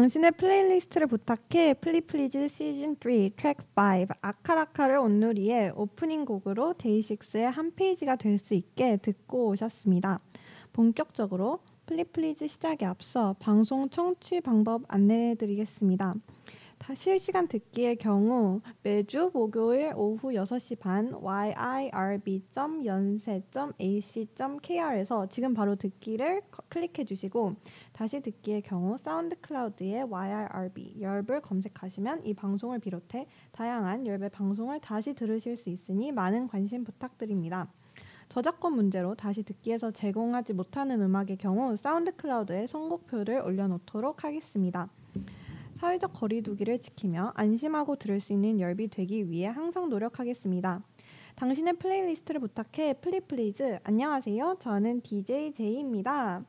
당신의 플레이리스트를 부탁해 플리플리즈 시즌 3 트랙 5 아카라카를 온누리에 오프닝 곡으로 데이식스의 한 페이지가 될 수 있게 듣고 오셨습니다. 본격적으로 플리플리즈 시작에 앞서 방송 청취 방법 안내해 드리겠습니다. 실시간 듣기의 경우 매주 목요일 오후 6시 반 yirb.yonsei.ac.kr에서 지금 바로 듣기를 클릭해 주시고 다시 듣기의 경우 사운드 클라우드의 YIRB를 검색하시면 이 방송을 비롯해 다양한 YIRB 방송을 다시 들으실 수 있으니 많은 관심 부탁드립니다. 저작권 문제로 다시 듣기에서 제공하지 못하는 음악의 경우 사운드 클라우드에 선곡표를 올려놓도록 하겠습니다. 사회적 거리두기를 지키며 안심하고 들을 수 있는 YIRB 되기 위해 항상 노력하겠습니다. 당신의 플레이리스트를 부탁해 플리 플리즈 안녕하세요. 저는 DJ 제이입니다.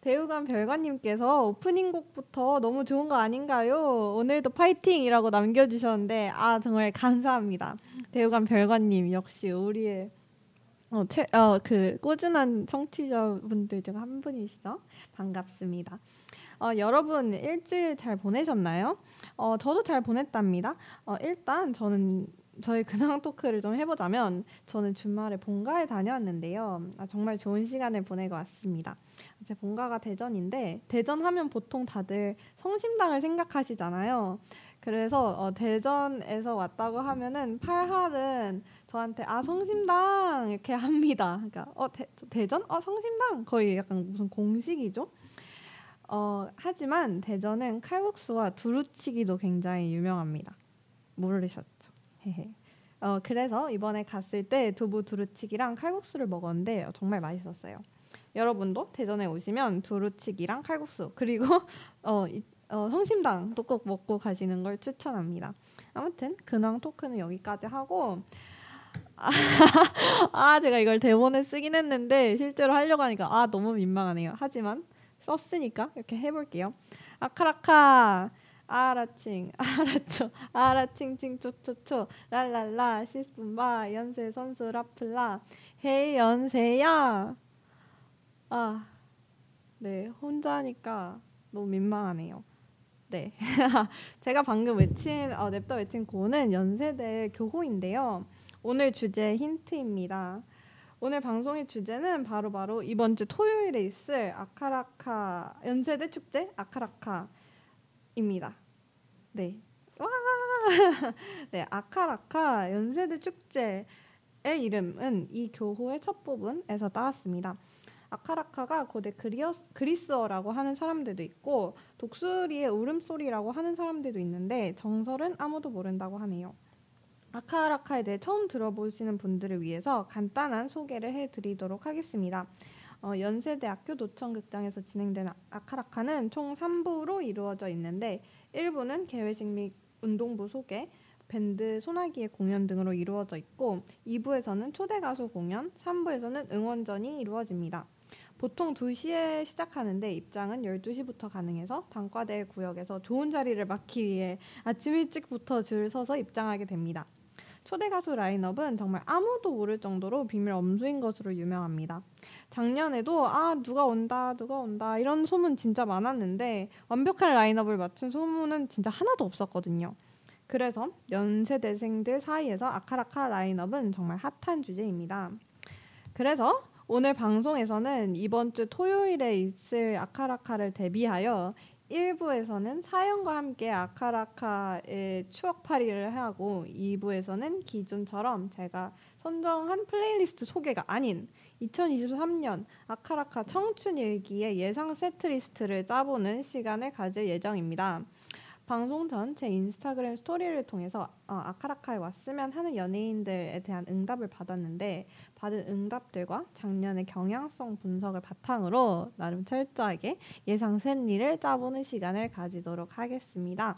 대우관 별관님께서 오프닝 곡부터 너무 좋은 거 아닌가요? 오늘도 파이팅이라고 남겨주셨는데 아 정말 감사합니다. 대우관 별관님 역시 우리의 어, 최, 어, 그 꾸준한 청취자분들 중 한 분이시죠? 반갑습니다. 어, 여러분 일주일 잘 보내셨나요? 어, 저도 잘 보냈답니다. 어, 일단 저는 저희 근황 토크를 좀 해보자면 저는 주말에 본가에 다녀왔는데요. 아, 정말 좋은 시간을 보내고 왔습니다. 제 본가가 대전인데 대전 하면 보통 다들 성심당을 생각하시잖아요. 그래서 어, 대전에서 왔다고 하면은 팔할은 저한테 아 성심당 이렇게 합니다. 그러니까 어 대, 대전 어 성심당 거의 약간 무슨 공식이죠. 어, 하지만 대전은 칼국수와 두루치기도 굉장히 유명합니다. 모르셨죠? 어, 그래서 이번에 갔을 때 두부 두루치기랑 칼국수를 먹었는데 정말 맛있었어요. 여러분도 대전에 오시면 두루치기랑 칼국수 그리고 어, 이, 어, 성심당도 꼭 먹고 가시는 걸 추천합니다. 아무튼 근황 토크는 여기까지 하고 아 제가 이걸 대본에 쓰긴 했는데 실제로 하려고 하니까 아 너무 민망하네요. 하지만 썼으니까 이렇게 해볼게요. 아카라카 아라칭 아라초 아라칭칭 초초초 랄랄라 시스분바 연세 선수 라플라 헤이 연세야 아 네 혼자니까 너무 민망하네요. 네 제가 방금 외친 어, 냅다 외친 고는 연세대 교호인데요. 오늘 주제 힌트입니다. 오늘 방송의 주제는 바로 바로 이번 주 토요일에 있을 아카라카 연세대 축제 아카라카입니다. 네. 와! 네, 아카라카 연세대 축제의 이름은 이 교호의 첫 부분에서 따왔습니다. 아카라카가 고대 그리어, 그리스어라고 하는 사람들도 있고 독수리의 울음소리라고 하는 사람들도 있는데 정설은 아무도 모른다고 하네요. 아카라카에 대해 처음 들어보시는 분들을 위해서 간단한 소개를 해드리도록 하겠습니다. 어, 연세대학교 노천극장에서 진행된 아카라카는 총 3부로 이루어져 있는데 1부는 개회식 및 운동부 소개, 밴드 소나기의 공연 등으로 이루어져 있고 2부에서는 초대 가수 공연, 3부에서는 응원전이 이루어집니다. 보통 2시에 시작하는데 입장은 12시부터 가능해서 단과대 구역에서 좋은 자리를 막기 위해 아침 일찍부터 줄 서서 입장하게 됩니다. 초대 가수 라인업은 정말 아무도 모를 정도로 비밀 엄수인 것으로 유명합니다. 작년에도 아 누가 온다 누가 온다 이런 소문 진짜 많았는데 완벽한 라인업을 맞춘 소문은 진짜 하나도 없었거든요. 그래서 연세대생들 사이에서 아카라카 라인업은 정말 핫한 주제입니다. 그래서 오늘 방송에서는 이번 주 토요일에 있을 아카라카를 대비하여 1부에서는 사연과 함께 아카라카의 추억팔이를 하고 2부에서는 기존처럼 제가 선정한 플레이리스트 소개가 아닌 2023년 아카라카 청춘 일기의 예상 setlist를 짜보는 시간을 가질 예정입니다. 방송 전 제 인스타그램 스토리를 통해서 어, 아카라카에 왔으면 하는 연예인들에 대한 응답을 받았는데 받은 응답들과 작년의 경향성 분석을 바탕으로 나름 철저하게 예상 샌리를 짜보는 시간을 가지도록 하겠습니다.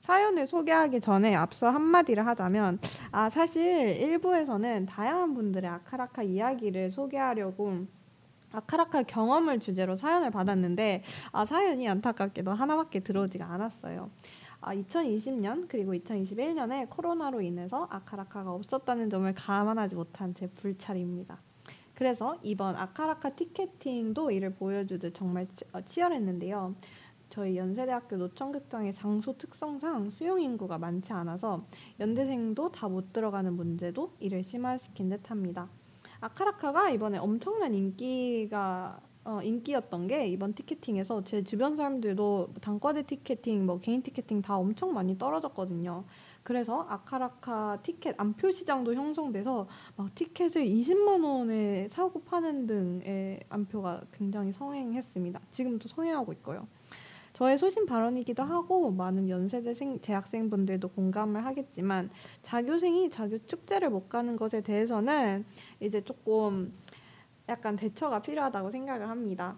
사연을 소개하기 전에 앞서 한마디를 하자면 아 사실 일부에서는 다양한 분들의 아카라카 이야기를 소개하려고 아카라카 경험을 주제로 사연을 받았는데 아 사연이 안타깝게도 하나밖에 들어오지가 않았어요. 아, 2020년 그리고 2021년에 코로나로 인해서 아카라카가 없었다는 점을 감안하지 못한 제 불찰입니다. 그래서 이번 아카라카 티켓팅도 이를 보여주듯 정말 치, 어, 치열했는데요. 저희 연세대학교 노천극장의 장소 특성상 수용 인구가 많지 않아서 연대생도 다 못 들어가는 문제도 이를 심화시킨 듯합니다. 아카라카가 이번에 엄청난 인기가 어, 인기였던 게 이번 티켓팅에서 제 주변 사람들도 단과대 티켓팅, 뭐 개인 티켓팅 다 엄청 많이 떨어졌거든요. 그래서 아카라카 티켓 안표 시장도 형성돼서 막 티켓을 20만 원에 사고 파는 등의 안표가 굉장히 성행했습니다. 지금도 성행하고 있고요. 저의 소신 발언이기도 하고 많은 연세대 생 재학생분들도 공감을 하겠지만 자교생이 자교 축제를 못 가는 것에 대해서는 이제 조금 약간 대처가 필요하다고 생각을 합니다.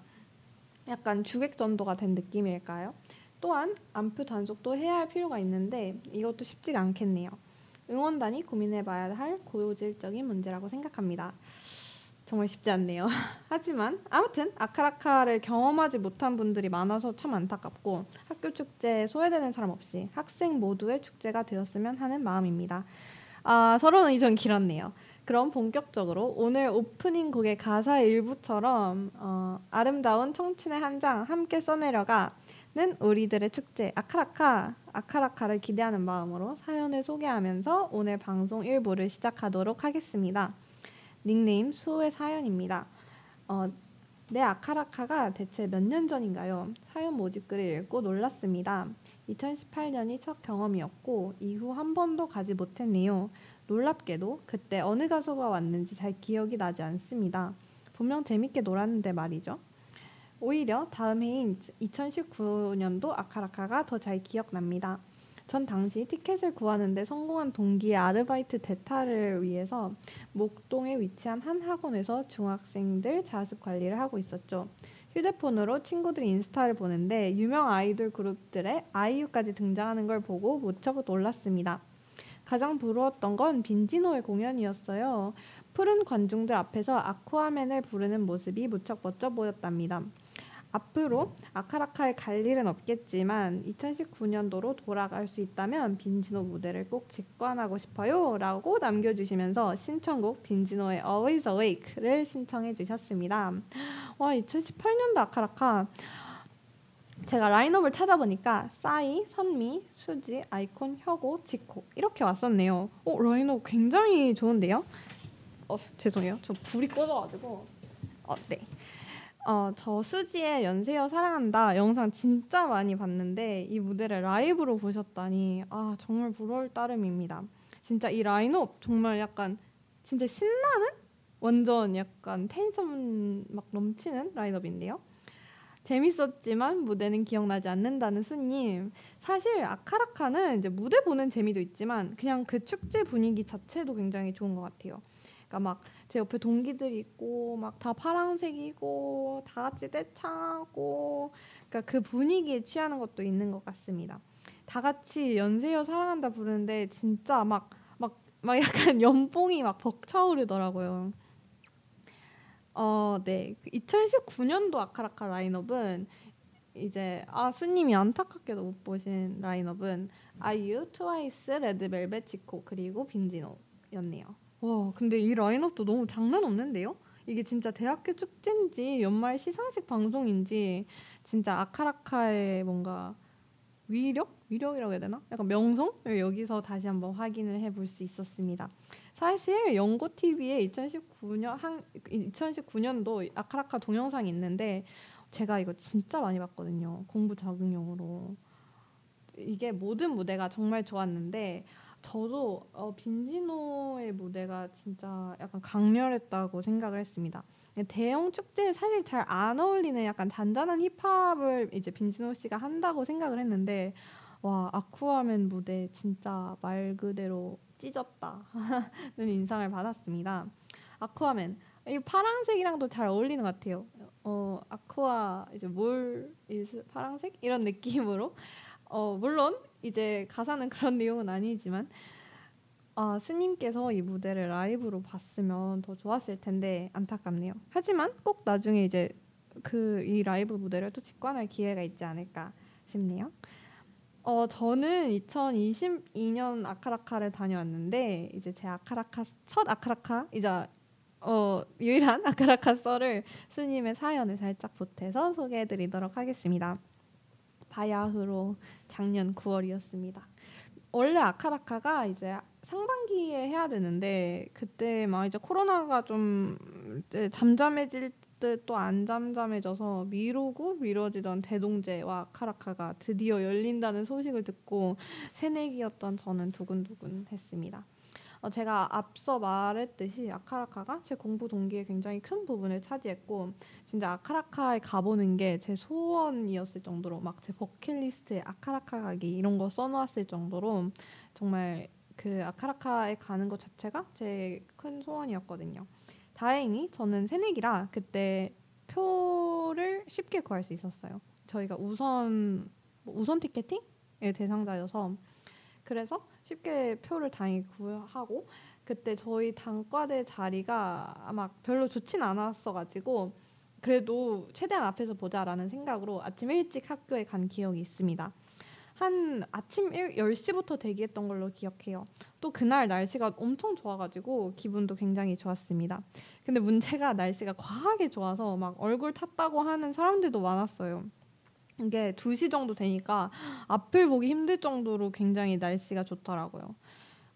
약간 주객전도가 된 느낌일까요? 또한 안표 단속도 해야 할 필요가 있는데 이것도 쉽지가 않겠네요. 응원단이 고민해봐야 할 고질적인 문제라고 생각합니다. 정말 쉽지 않네요. 하지만 아무튼 아카라카를 경험하지 못한 분들이 많아서 참 안타깝고 학교 축제에 소외되는 사람 없이 학생 모두의 축제가 되었으면 하는 마음입니다. 아, 서로는 이전 길었네요. 그럼 본격적으로 오늘 오프닝 곡의 가사 일부처럼 어, 아름다운 청춘의 한 장 함께 써내려가는 우리들의 축제 아카라카 아카라카를 기대하는 마음으로 사연을 소개하면서 오늘 방송 일부를 시작하도록 하겠습니다. 닉네임 수의 사연입니다. 어, 내 아카라카가 대체 몇 년 전인가요? 사연 모집글을 읽고 놀랐습니다. 2018년이 첫 경험이었고 이후 한 번도 가지 못했네요. 놀랍게도 그때 어느 가수가 왔는지 잘 기억이 나지 않습니다. 분명 재밌게 놀았는데 말이죠. 오히려 다음 해인 2019년도 아카라카가 더 잘 기억납니다. 전 당시 티켓을 구하는데 성공한 동기의 아르바이트 대타를 위해서 목동에 위치한 한 학원에서 중학생들 자습 관리를 하고 있었죠. 휴대폰으로 친구들이 인스타를 보는데 유명 아이돌 그룹들의 아이유까지 등장하는 걸 보고 무척 놀랐습니다. 가장 부러웠던 건 빈지노의 공연이었어요. 푸른 관중들 앞에서 아쿠아맨을 부르는 모습이 무척 멋져 보였답니다. 앞으로 아카라카에 갈 일은 없겠지만 2019년도로 돌아갈 수 있다면 빈지노 무대를 꼭 직관하고 싶어요 라고 남겨주시면서 신청곡 빈지노의 Always Awake를 신청해 주셨습니다. 와 2018년도 아카라카 제가 라인업을 찾아보니까 싸이, 선미, 수지, 아이콘, 혁오, 지코 이렇게 왔었네요. 어 라인업 굉장히 좋은데요? 어 죄송해요. 저 불이 꺼져가지고 어 네. 어, 저 수지의 연세여 사랑한다 영상 진짜 많이 봤는데 이 무대를 라이브로 보셨다니 아 정말 부러울 따름입니다. 진짜 이 라인업 정말 약간 진짜 신나는 완전 약간 텐션 막 넘치는 라인업인데요. 재밌었지만 무대는 기억나지 않는다는 수님. 사실 아카라카는 이제 무대 보는 재미도 있지만 그냥 그 축제 분위기 자체도 굉장히 좋은 것 같아요. 그러니까 막 제 옆에 동기들이 있고 막 다 파란색이고 다 같이 떼창하고 그러니까 그 분위기에 취하는 것도 있는 것 같습니다. 다 같이 연세여 사랑한다 부르는데 진짜 막 막 막 약간 연봉이 막 벅차오르더라고요. 어, 네. 2019년도 아카라카 라인업은 이제 아 수님이 안타깝게도 못 보신 라인업은 아이유, 트와이스, 레드벨벳, 지코 그리고 빈지노였네요. 와 근데 이 라인업도 너무 장난 없는데요? 이게 진짜 대학교 축제인지 연말 시상식 방송인지 진짜 아카라카의 뭔가 위력? 위력이라고 해야 되나? 약간 명성을 여기서 다시 한번 확인을 해볼 수 있었습니다. 사실 연고 TV에 2019년 한 2019년도 아카라카 동영상이 있는데 제가 이거 진짜 많이 봤거든요. 공부 자극용으로. 이게 모든 무대가 정말 좋았는데 저도 어, 빈지노의 무대가 진짜 약간 강렬했다고 생각을 했습니다. 대형 축제에 사실 잘 안 어울리는 약간 잔잔한 힙합을 이제 빈지노 씨가 한다고 생각을 했는데 와 아쿠아맨 무대 진짜 말 그대로 찢었다는 인상을 받았습니다. 아쿠아맨 이 파란색이랑도 잘 어울리는 것 같아요. 어 아쿠아 이제 뭘 파란색 이런 느낌으로 어 물론 이제 가사는 그런 내용은 아니지만 아, 스님께서 이 무대를 라이브로 봤으면 더 좋았을 텐데 안타깝네요. 하지만 꼭 나중에 이제 그 이 라이브 무대를 또 직관할 기회가 있지 않을까 싶네요. 어 저는 2022년 아카라카를 다녀왔는데 이제 제 아카라카 첫 아카라카 이제 어 유일한 아카라카 썰을 스님의 사연을 살짝 보태서 소개해드리도록 하겠습니다. 바야흐로 작년 9월이었습니다. 원래 아카라카가 이제 상반기에 해야 되는데 그때 막 이제 코로나가 좀 잠잠해질 듯 또 안 잠잠해져서 미루고 미뤄지던 대동제와 아카라카가 드디어 열린다는 소식을 듣고 새내기였던 저는 두근두근했습니다. 어, 제가 앞서 말했듯이 아카라카가 제 공부 동기에 굉장히 큰 부분을 차지했고 진짜 아카라카에 가보는 게 제 소원이었을 정도로 막 제 버킷리스트에 아카라카 가기 이런 거 써놓았을 정도로 정말 그 아카라카에 가는 것 자체가 제 큰 소원이었거든요. 다행히 저는 새내기라 그때 표를 쉽게 구할 수 있었어요. 저희가 우선 뭐 우선 티켓팅의 대상자여서 그래서 쉽게 표를 다행히 구하고 그때 저희 단과대 자리가 아마 별로 좋진 않았어가지고 그래도 최대한 앞에서 보자라는 생각으로 아침 일찍 학교에 간 기억이 있습니다. 한 아침 10시부터 대기했던 걸로 기억해요. 또 그날 날씨가 엄청 좋아가지고 기분도 굉장히 좋았습니다. 근데 문제가 날씨가 과하게 좋아서 막 얼굴 탔다고 하는 사람들도 많았어요. 이게 2시 정도 되니까 앞을 보기 힘들 정도로 굉장히 날씨가 좋더라고요.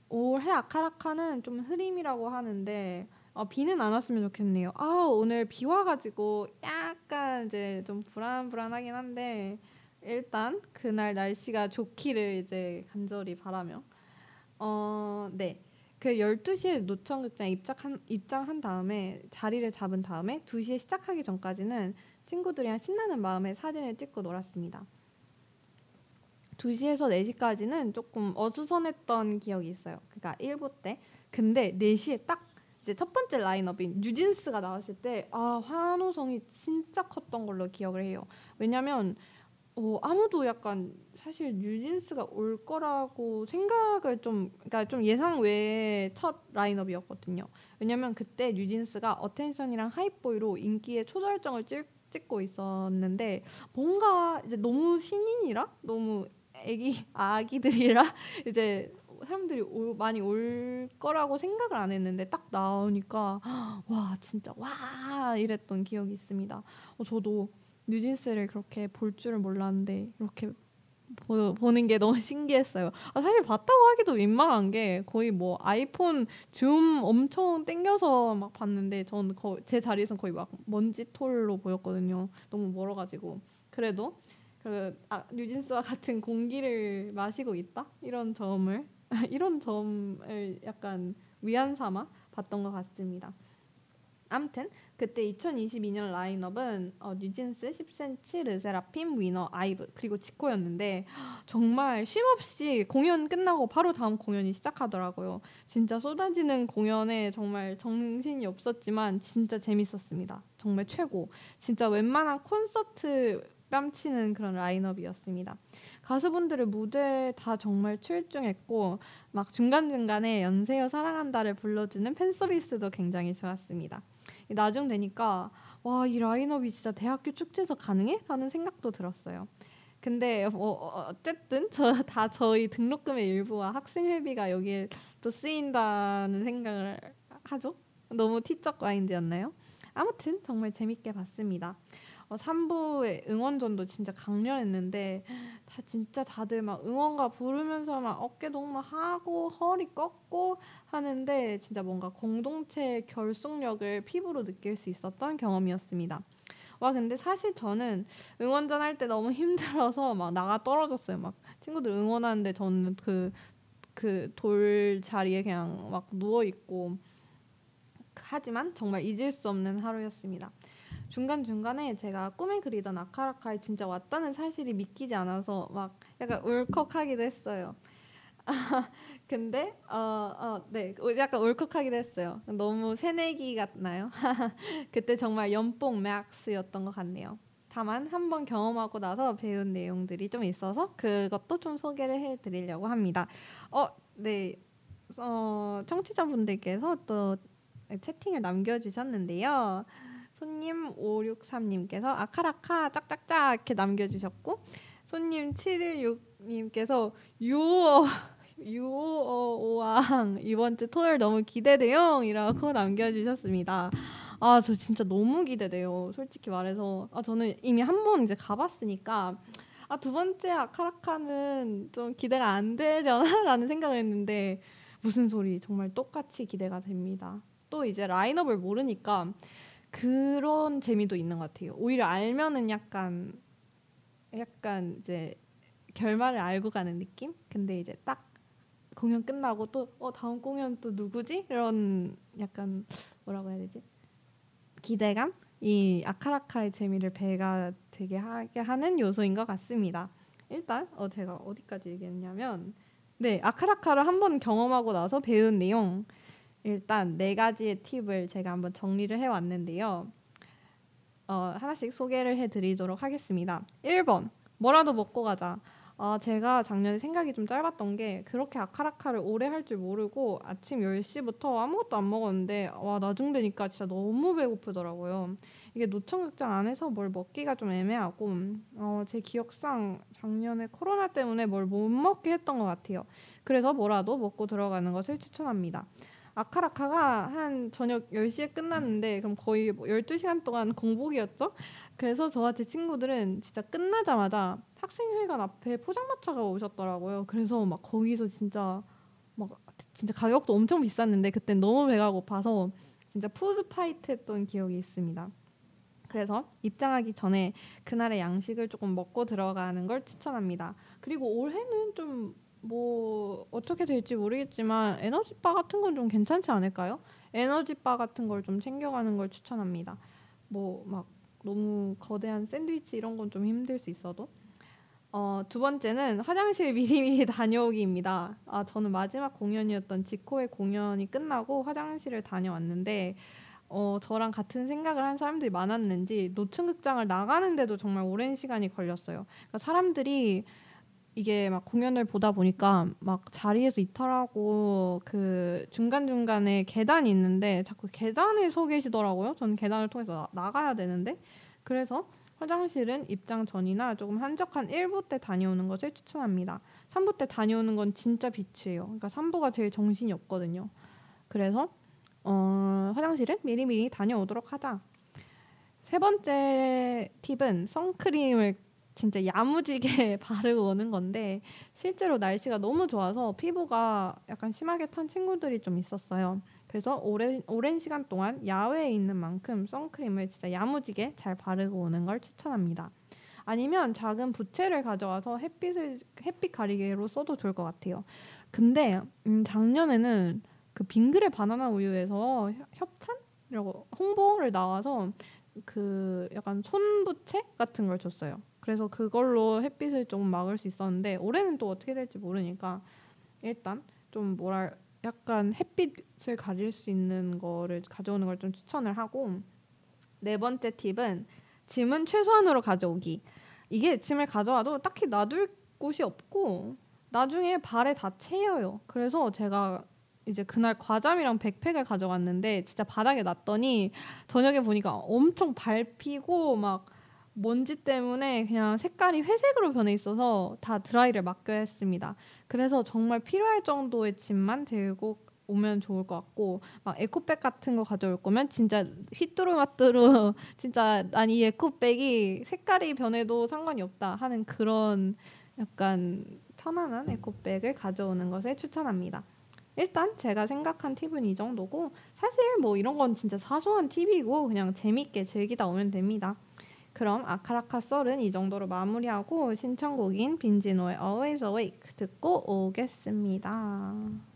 올해 아카라카는 좀 흐림이라고 하는데 어, 비는 안 왔으면 좋겠네요. 아 오늘 비 와가지고 약간 이제 좀 불안불안하긴 한데 일단 그날 날씨가 좋기를 이제 간절히 바라며 어 네. 그 12시에 노천극장 입장한, 입장한 다음에 자리를 잡은 다음에 2시에 시작하기 전까지는 친구들이랑 신나는 마음에 사진을 찍고 놀았습니다. 2시에서 4시까지는 조금 어수선했던 기억이 있어요. 그러니까 1부 때. 근데 4시에 딱 이제 첫 번째 라인업인 뉴진스가 나왔을 때 아, 환호성이 진짜 컸던 걸로 기억을 해요. 왜냐면 어, 아무도 약간 사실 뉴진스가 올 거라고 생각을 좀 그러니까 좀 예상 외의 첫 라인업이었거든요. 왜냐면 그때 뉴진스가 Attention이랑 Hype Boy로 인기의 초절정을 찍, 찍고 있었는데 뭔가 이제 너무 신인이라 너무 애기 아기들이라 이제 사람들이 올, 많이 올 거라고 생각을 안 했는데 딱 나오니까 와 진짜 와 이랬던 기억이 있습니다. 어, 저도 뉴진스를 그렇게 볼 줄을 몰랐는데 이렇게 보, 보 는 게 너무 신기했어요. 아, 사실 봤다고 하기도 민망한 게 거의 뭐 아이폰 줌 엄청 땡겨서 막 봤는데 전 제 자리에선 거의 막 먼지 톨로 보였거든요. 너무 멀어가지고 그래도 그 아, 뉴진스와 같은 공기를 마시고 있다 이런 점을 이런 점을 약간 위안 삼아 봤던 것 같습니다. 암튼 그때 2022년 라인업은 어, 뉴진스, 10cm, 르세라핌, 위너, 아이브 그리고 지코였는데 정말 쉼없이 공연 끝나고 바로 다음 공연이 시작하더라고요. 진짜 쏟아지는 공연에 정말 정신이 없었지만 진짜 재밌었습니다. 정말 최고. 진짜 웬만한 콘서트 뺨치는 그런 라인업이었습니다. 가수분들의 무대 다 정말 출중했고 막 중간중간에 연세여 사랑한다를 불러주는 팬 서비스도 굉장히 좋았습니다. 나중 되니까 와 이 라인업이 진짜 대학교 축제에서 가능해? 라는 생각도 들었어요. 근데 뭐 어쨌든 저 다 저희 등록금의 일부와 학생회비가 여기에 또 쓰인다는 생각을 하죠. 너무 티적 마인드였나요? 아무튼 정말 재밌게 봤습니다. 어, 3부의 응원전도 진짜 강렬했는데 다 진짜 다들 막 응원가 부르면서 막 어깨 동무하고 허리 꺾고 하는데 진짜 뭔가 공동체 결속력을 피부로 느낄 수 있었던 경험이었습니다. 와 근데 사실 저는 응원전 할 때 너무 힘들어서 막 나가 떨어졌어요. 막 친구들 응원하는데 저는 그 그 돌 자리에 그냥 막 누워 있고 하지만 정말 잊을 수 없는 하루였습니다. 중간 중간에 제가 꿈에 그리던 아카라카에 진짜 왔다는 사실이 믿기지 않아서 막 약간 울컥하기도 했어요. 근데 어어네 약간 울컥하기도 했어요. 너무 새내기 같나요? 그때 정말 연봉 맥스였던 것 같네요. 다만 한번 경험하고 나서 배운 내용들이 좀 있어서 그것도 좀 소개를 해드리려고 합니다. 어, 네, 어, 청취자분들께서 또 채팅을 남겨주셨는데요. 손님 563님께서 아카라카 짝짝짝 이렇게 남겨주셨고 손님 716님께서 유어 유어오왕 이번 주 토요일 너무 기대돼요 이라고 남겨주셨습니다. 아 저 진짜 너무 기대돼요. 솔직히 말해서 아 저는 이미 한 번 이제 가봤으니까 아, 두 번째 아카라카는 좀 기대가 안 되려나라는 생각을 했는데 무슨 소리 정말 똑같이 기대가 됩니다. 또 이제 라인업을 모르니까 그런 재미도 있는 것 같아요. 오히려 알면은 약간 약간 이제 결말을 알고 가는 느낌? 근데 이제 딱 공연 끝나고 또 어 다음 공연 또 누구지? 이런 약간 뭐라고 해야 되지? 기대감? 이 아카라카의 재미를 배가 되게 하게 하는 요소인 것 같습니다. 일단 어 제가 어디까지 얘기했냐면 네 아카라카를 한번 경험하고 나서 배운 내용 일단 네 가지의 팁을 제가 한번 정리를 해 왔는데요. 어, 하나씩 소개를 해 드리도록 하겠습니다. 1번 뭐라도 먹고 가자. 아, 제가 작년에 생각이 좀 짧았던 게 그렇게 아카라카를 오래 할 줄 모르고 아침 10시부터 아무것도 안 먹었는데 와 나중 되니까 진짜 너무 배고프더라고요. 이게 노천극장 안에서 뭘 먹기가 좀 애매하고 어, 제 기억상 작년에 코로나 때문에 뭘 못 먹게 했던 것 같아요. 그래서 뭐라도 먹고 들어가는 것을 추천합니다. 아카라카가 한 저녁 10시에 끝났는데 그럼 거의 뭐 12시간 동안 공복이었죠? 그래서 저와 제 친구들은 진짜 끝나자마자 학생회관 앞에 포장마차가 오셨더라고요. 그래서 막 거기서 진짜 막 진짜 가격도 엄청 비쌌는데 그땐 너무 배가 고파서 진짜 food fight 했던 기억이 있습니다. 그래서 입장하기 전에 그날의 양식을 조금 먹고 들어가는 걸 추천합니다. 그리고 올해는 좀 뭐 어떻게 될지 모르겠지만 에너지바 같은 건 좀 괜찮지 않을까요? 에너지바 같은 걸 좀 챙겨가는 걸 추천합니다. 뭐 막 너무 거대한 샌드위치 이런 건 좀 힘들 수 있어도 어, 두 번째는 화장실 미리미리 다녀오기입니다. 아, 저는 마지막 공연이었던 지코의 공연이 끝나고 화장실을 다녀왔는데 어, 저랑 같은 생각을 한 사람들이 많았는지 노춘극장을 나가는데도 정말 오랜 시간이 걸렸어요. 그러니까 사람들이 이게 막 공연을 보다 보니까 막 자리에서 이탈하고 그 중간중간에 계단이 있는데 자꾸 계단에 서 계시더라고요. 저는 계단을 통해서 나, 나가야 되는데 그래서 화장실은 입장 전이나 조금 한적한 1부 때 다녀오는 것을 추천합니다. 3부 때 다녀오는 건 진짜 비추예요. 그러니까 3부가 제일 정신이 없거든요. 그래서 어, 화장실은 미리미리 다녀오도록 하자. 세 번째 팁은 선크림을 진짜 야무지게 바르고 오는 건데 실제로 날씨가 너무 좋아서 피부가 약간 심하게 탄 친구들이 좀 있었어요. 그래서 오랜, 오랜 시간 동안 야외에 있는 만큼 선크림을 진짜 야무지게 잘 바르고 오는 걸 추천합니다. 아니면 작은 부채를 가져와서 햇빛을 햇빛 가리개로 써도 좋을 것 같아요. 근데 음, 작년에는 그 빙그레 바나나 우유에서 협찬이라고 홍보를 나와서 그 약간 손부채 같은 걸 줬어요. 그래서 그걸로 햇빛을 좀 막을 수 있었는데 올해는 또 어떻게 될지 모르니까 일단 좀 뭐랄 약간 햇빛을 가릴 수 있는 거를 가져오는 걸 좀 추천을 하고 네 번째 팁은 짐은 최소한으로 가져오기. 이게 짐을 가져와도 딱히 놔둘 곳이 없고 나중에 발에 다 채여요. 그래서 제가 이제 그날 과잠이랑 백팩을 가져갔는데 진짜 바닥에 놨더니 저녁에 보니까 엄청 밟히고 막 먼지 때문에 그냥 색깔이 회색으로 변해 있어서 다 드라이를 맡겨야 했습니다. 그래서 정말 필요할 정도의 짐만 들고 오면 좋을 것 같고 막 에코백 같은 거 가져올 거면 진짜 휘뚜루마뚜루 진짜 난이 에코백이 색깔이 변해도 상관이 없다 하는 그런 약간 편안한 에코백을 가져오는 것을 추천합니다. 일단 제가 생각한 팁은 이 정도고 사실 뭐 이런 건 진짜 사소한 팁이고 그냥 재밌게 즐기다 오면 됩니다. 그럼 아카라카 썰은 이 정도로 마무리하고 신청곡인 빈지노의 Always Awake 듣고 오겠습니다.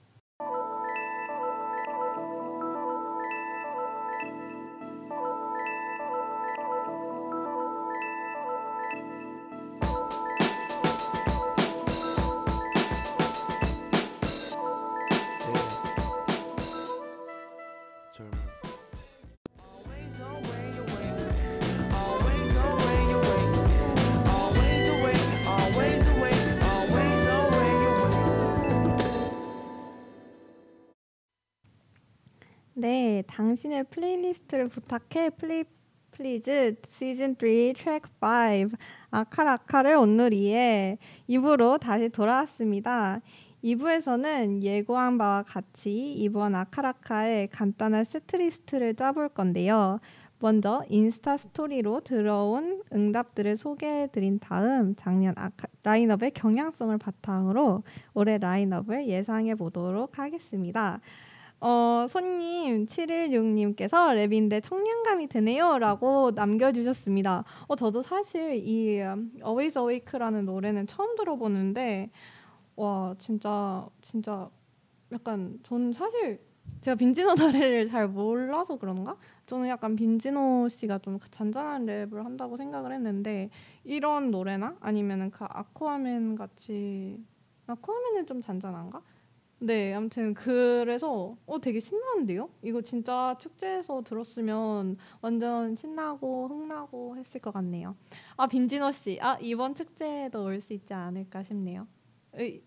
당신의 플레이리스트를 부탁해 플리 플리즈 시즌 3 트랙 5 아카라카를 온누리에 2부로 다시 돌아왔습니다. 2부에서는 예고한 바와 같이 이번 아카라카의 간단한 setlist를 짜볼 건데요. 먼저 인스타 스토리로 들어온 응답들을 소개해 드린 다음 작년 아카, 라인업의 경향성을 바탕으로 올해 라인업을 예상해 보도록 하겠습니다. 어, 손님 716님께서 랩인데 청량감이 드네요 라고 남겨주셨습니다. 어, 저도 사실 이 Always Awake라는 노래는 처음 들어보는데 와 진짜 진짜 약간 저는 사실 제가 빈지노 노래를 잘 몰라서 그런가? 저는 약간 빈지노 씨가 좀 잔잔한 랩을 한다고 생각을 했는데 이런 노래나 아니면은 그 아쿠아맨 같이 아쿠아맨은 좀 잔잔한가? 네, 아무튼 그래서 어 되게 신나는데요? 이거 진짜 축제에서 들었으면 완전 신나고 흥나고 했을 것 같네요. 아 빈지노 씨, 아 이번 축제에도 올 수 있지 않을까 싶네요. 의,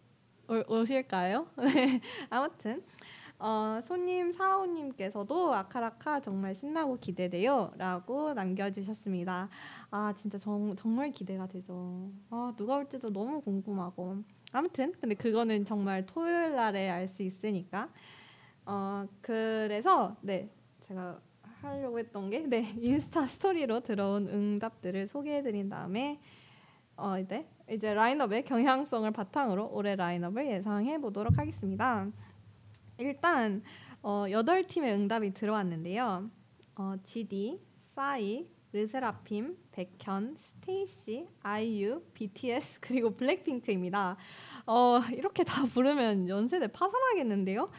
오, 오실까요? 네, 아무튼 어, 손님 사오님께서도 아카라카 정말 신나고 기대돼요라고 남겨주셨습니다. 아 진짜 정, 정말 기대가 되죠. 아 누가 올지도 너무 궁금하고 아무튼 근데 그거는 정말 토요일 날에 알 수 있으니까 어 그래서 네 제가 하려고 했던 게 네 인스타 스토리로 들어온 응답들을 소개해드린 다음에 어 이제 이제 라인업의 경향성을 바탕으로 올해 라인업을 예상해 보도록 하겠습니다. 일단 어, 8팀의 응답이 들어왔는데요. 어, GD, 싸이, 르세라핌, 백현, 스테이시, 아이유, BTS 그리고 블랙핑크입니다. 어, 이렇게 다 부르면 연세대 파산하겠는데요.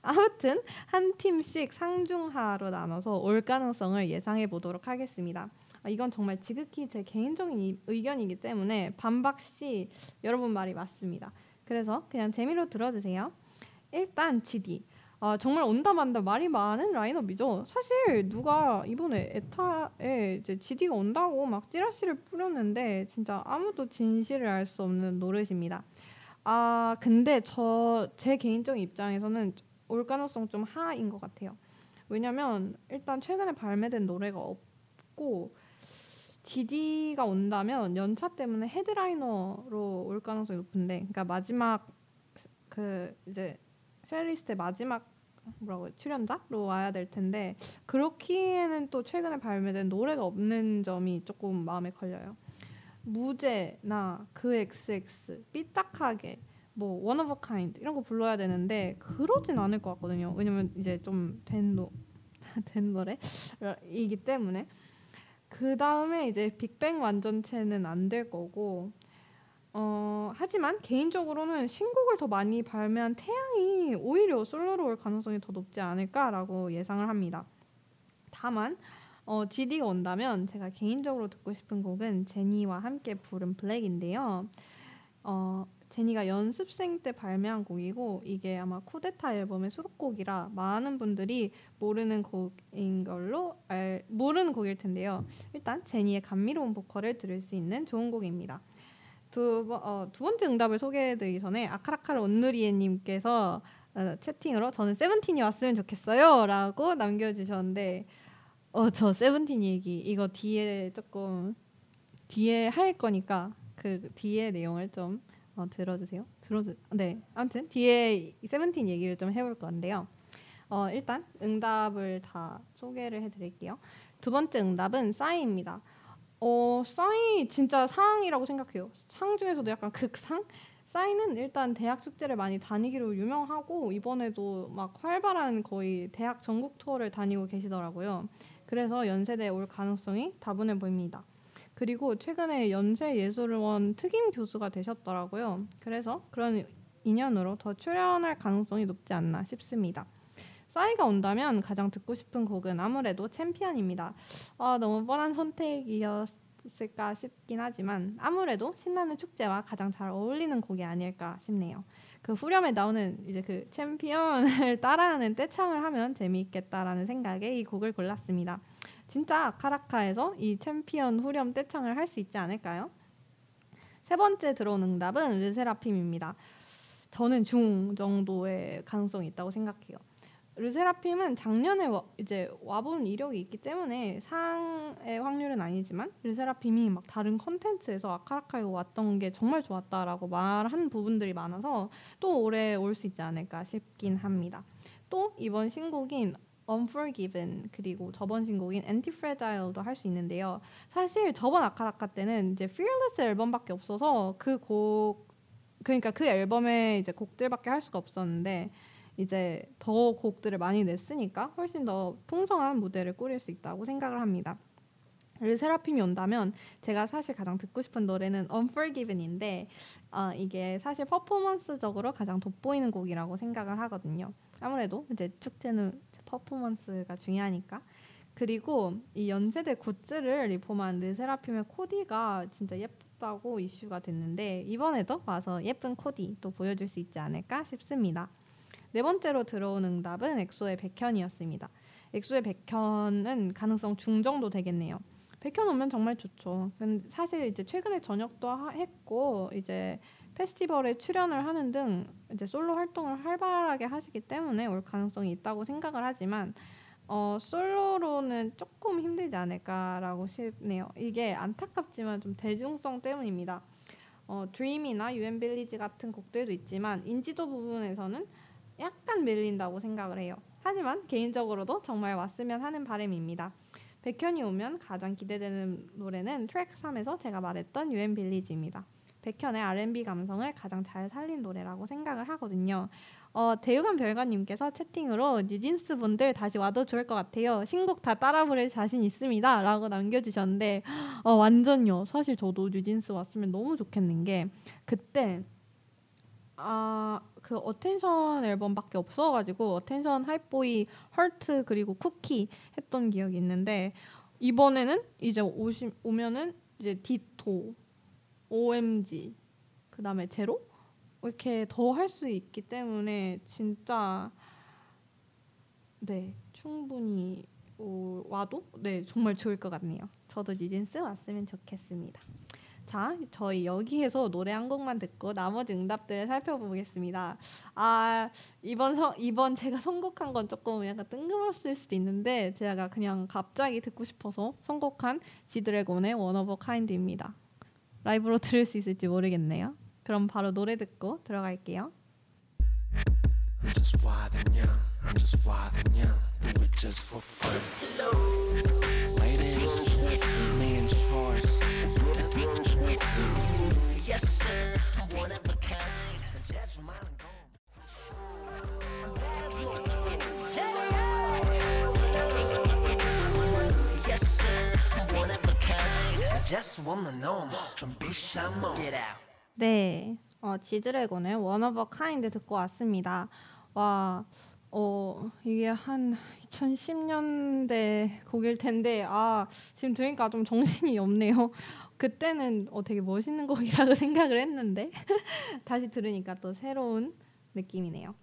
아무튼 한 팀씩 상중하로 나눠서 올 가능성을 예상해 보도록 하겠습니다. 아, 이건 정말 지극히 제 개인적인 의견이기 때문에 반박 시 여러분 말이 맞습니다. 그래서 그냥 재미로 들어주세요. 일단 GD. 아, 정말 온다 만다 말이 많은 라인업이죠. 사실 누가 이번에 에타에 이제 GD가 온다고 막 찌라시를 뿌렸는데 진짜 아무도 진실을 알 수 없는 노릇입니다. 아 근데 저 제 개인적인 입장에서는 올 가능성 좀 하인 것 같아요. 왜냐면 일단 최근에 발매된 노래가 없고 GD가 온다면 연차 때문에 헤드라이너로 올 가능성이 높은데, 그러니까 마지막 그 이제 셀리스트의 마지막 뭐라고 출연자로 와야 될 텐데 그렇기에는 또 최근에 발매된 노래가 없는 점이 조금 마음에 걸려요. 무제나 그 XX 삐딱하게 뭐 one of a kind 이런 거 불러야 되는데 그러진 않을 것 같거든요. 왜냐면 이제 좀된 노, 된 노래이기 때문에 그 다음에 이제 빅뱅 완전체는 안 될 거고 어, 하지만 개인적으로는 신곡을 더 많이 발매한 태양이 오히려 솔로로 올 가능성이 더 높지 않을까라고 예상을 합니다. 다만 어, GD가 온다면 제가 개인적으로 듣고 싶은 곡은 제니와 함께 부른 블랙인데요. 어, 제니가 연습생 때 발매한 곡이고 이게 아마 쿠데타 앨범의 수록곡이라 많은 분들이 모르는 곡인 걸로 알, 모르는 곡일 텐데요. 일단 제니의 감미로운 보컬을 들을 수 있는 좋은 곡입니다. 두, 어, 두 번째 응답을 소개해드리기 전에 아카라카르 온누리에님께서 어, 채팅으로 저는 세븐틴이 왔으면 좋겠어요라고 남겨주셨는데 어, 저 세븐틴 얘기 이거 뒤에 조금 뒤에 할 거니까 그 뒤에 내용을 좀 어, 들어주세요. 들어주 네 아무튼 뒤에 세븐틴 얘기를 좀 해볼 건데요. 어, 일단 응답을 다 소개를 해드릴게요. 두 번째 응답은 싸이입니다. 어, 싸이 진짜 상이라고 생각해요. 상 중에서도 약간 극상? 싸이는 일단 대학 축제를 많이 다니기로 유명하고 이번에도 막 활발한 거의 대학 전국 투어를 다니고 계시더라고요. 그래서 연세대에 올 가능성이 다분해 보입니다. 그리고 최근에 연세예술원 특임 교수가 되셨더라고요. 그래서 그런 인연으로 더 출연할 가능성이 높지 않나 싶습니다. 싸이가 온다면 가장 듣고 싶은 곡은 아무래도 챔피언입니다. 아, 너무 뻔한 선택이었 을까 싶긴 하지만 아무래도 신나는 축제와 가장 잘 어울리는 곡이 아닐까 싶네요. 그 후렴에 나오는 이제 그 챔피언을 따라하는 떼창을 하면 재미있겠다라는 생각에 이 곡을 골랐습니다. 진짜 카라카에서 이 챔피언 후렴 떼창을 할 수 있지 않을까요? 세 번째 들어온 응답은 르세라핌입니다. 저는 중 정도의 가능성이 있다고 생각해요. 르세라핌은 작년에 와, 이제 와본 이력이 있기 때문에 상의 확률은 아니지만 르세라핌이 막 다른 컨텐츠에서 아카라카에 왔던 게 정말 좋았다라고 말한 부분들이 많아서 또 올해 올 수 있지 않을까 싶긴 합니다. 또 이번 신곡인 Unforgiven 그리고 저번 신곡인 Anti-Fragile도 할 수 있는데요. 사실 저번 아카라카 때는 이제 Fearless 앨범밖에 없어서 그 곡 그러니까 그 앨범에 이제 곡들밖에 할 수가 없었는데 이제 더 곡들을 많이 냈으니까 훨씬 더 풍성한 무대를 꾸릴 수 있다고 생각을 합니다. 르세라핌이 온다면 제가 사실 가장 듣고 싶은 노래는 Unforgiven인데 어, 이게 사실 퍼포먼스적으로 가장 돋보이는 곡이라고 생각을 하거든요. 아무래도 이제 축제는 퍼포먼스가 중요하니까. 그리고 이 연세대 굿즈를 리폼한 르세라핌의 코디가 진짜 예쁘다고 이슈가 됐는데 이번에도 와서 예쁜 코디 또 보여줄 수 있지 않을까 싶습니다. 네 번째로 들어온 응답은 엑소의 백현이었습니다. 엑소의 백현은 가능성 중 정도 되겠네요. 백현 오면 정말 좋죠. 근데 사실 이제 최근에 전역도 했고 이제 페스티벌에 출연을 하는 등 이제 솔로 활동을 활발하게 하시기 때문에 올 가능성이 있다고 생각을 하지만 어, 솔로로는 조금 힘들지 않을까라고 싶네요. 이게 안타깝지만 좀 대중성 때문입니다. 어, Dream이나 UN Village 같은 곡들도 있지만 인지도 부분에서는 약간 밀린다고 생각을 해요. 하지만 개인적으로도 정말 왔으면 하는 바람입니다. 백현이 오면 가장 기대되는 노래는 트랙 3에서 제가 말했던 UN Village입니다. 백현의 R&B 감성을 가장 잘 살린 노래라고 생각을 하거든요. 어, 대우관 별관님께서 채팅으로 뉴진스 분들 다시 와도 좋을 것 같아요. 신곡 다 따라 부를 자신 있습니다. 라고 남겨주셨는데 어, 완전요. 사실 저도 뉴진스 왔으면 너무 좋겠는 게 그때 아, 그 Attention 앨범밖에 없어가지고 Attention Hype Boy Hurt 그리고 쿠키 했던 기억이 있는데 이번에는 이제 오시, 오면은 이제 Ditto, OMG, 그 다음에 제로 이렇게 더 할 수 있기 때문에 진짜 네 충분히 오, 와도 네 정말 좋을 것 같네요. 저도 뉴진스 왔으면 좋겠습니다. 자, 저희 여기에서 노래 한 곡만 듣고 나머지 응답들을 살펴보겠습니다. 아, 이번 서, 이번 제가 선곡한 건 조금 약간 뜬금없을 수도 있는데 제가 그냥 갑자기 듣고 싶어서 선곡한 지드래곤의 One of a Kind입니다. 라이브로 들을 수 있을지 모르겠네요. 그럼 바로 노래 듣고 들어갈게요. I'm just wild and young. I'm just wild and young. Do it just for fun. Hello. 네, 어, 지드래곤의 One of a Kind 듣고 왔습니다. 와, 어, 이게 한 2010년대 곡일 텐데, 아, 지금 들으니까 좀 정신이 없네요. 그때는 어, 되게 멋있는 곡이라고 생각을 했는데 다시 들으니까 또 새로운 느낌이네요.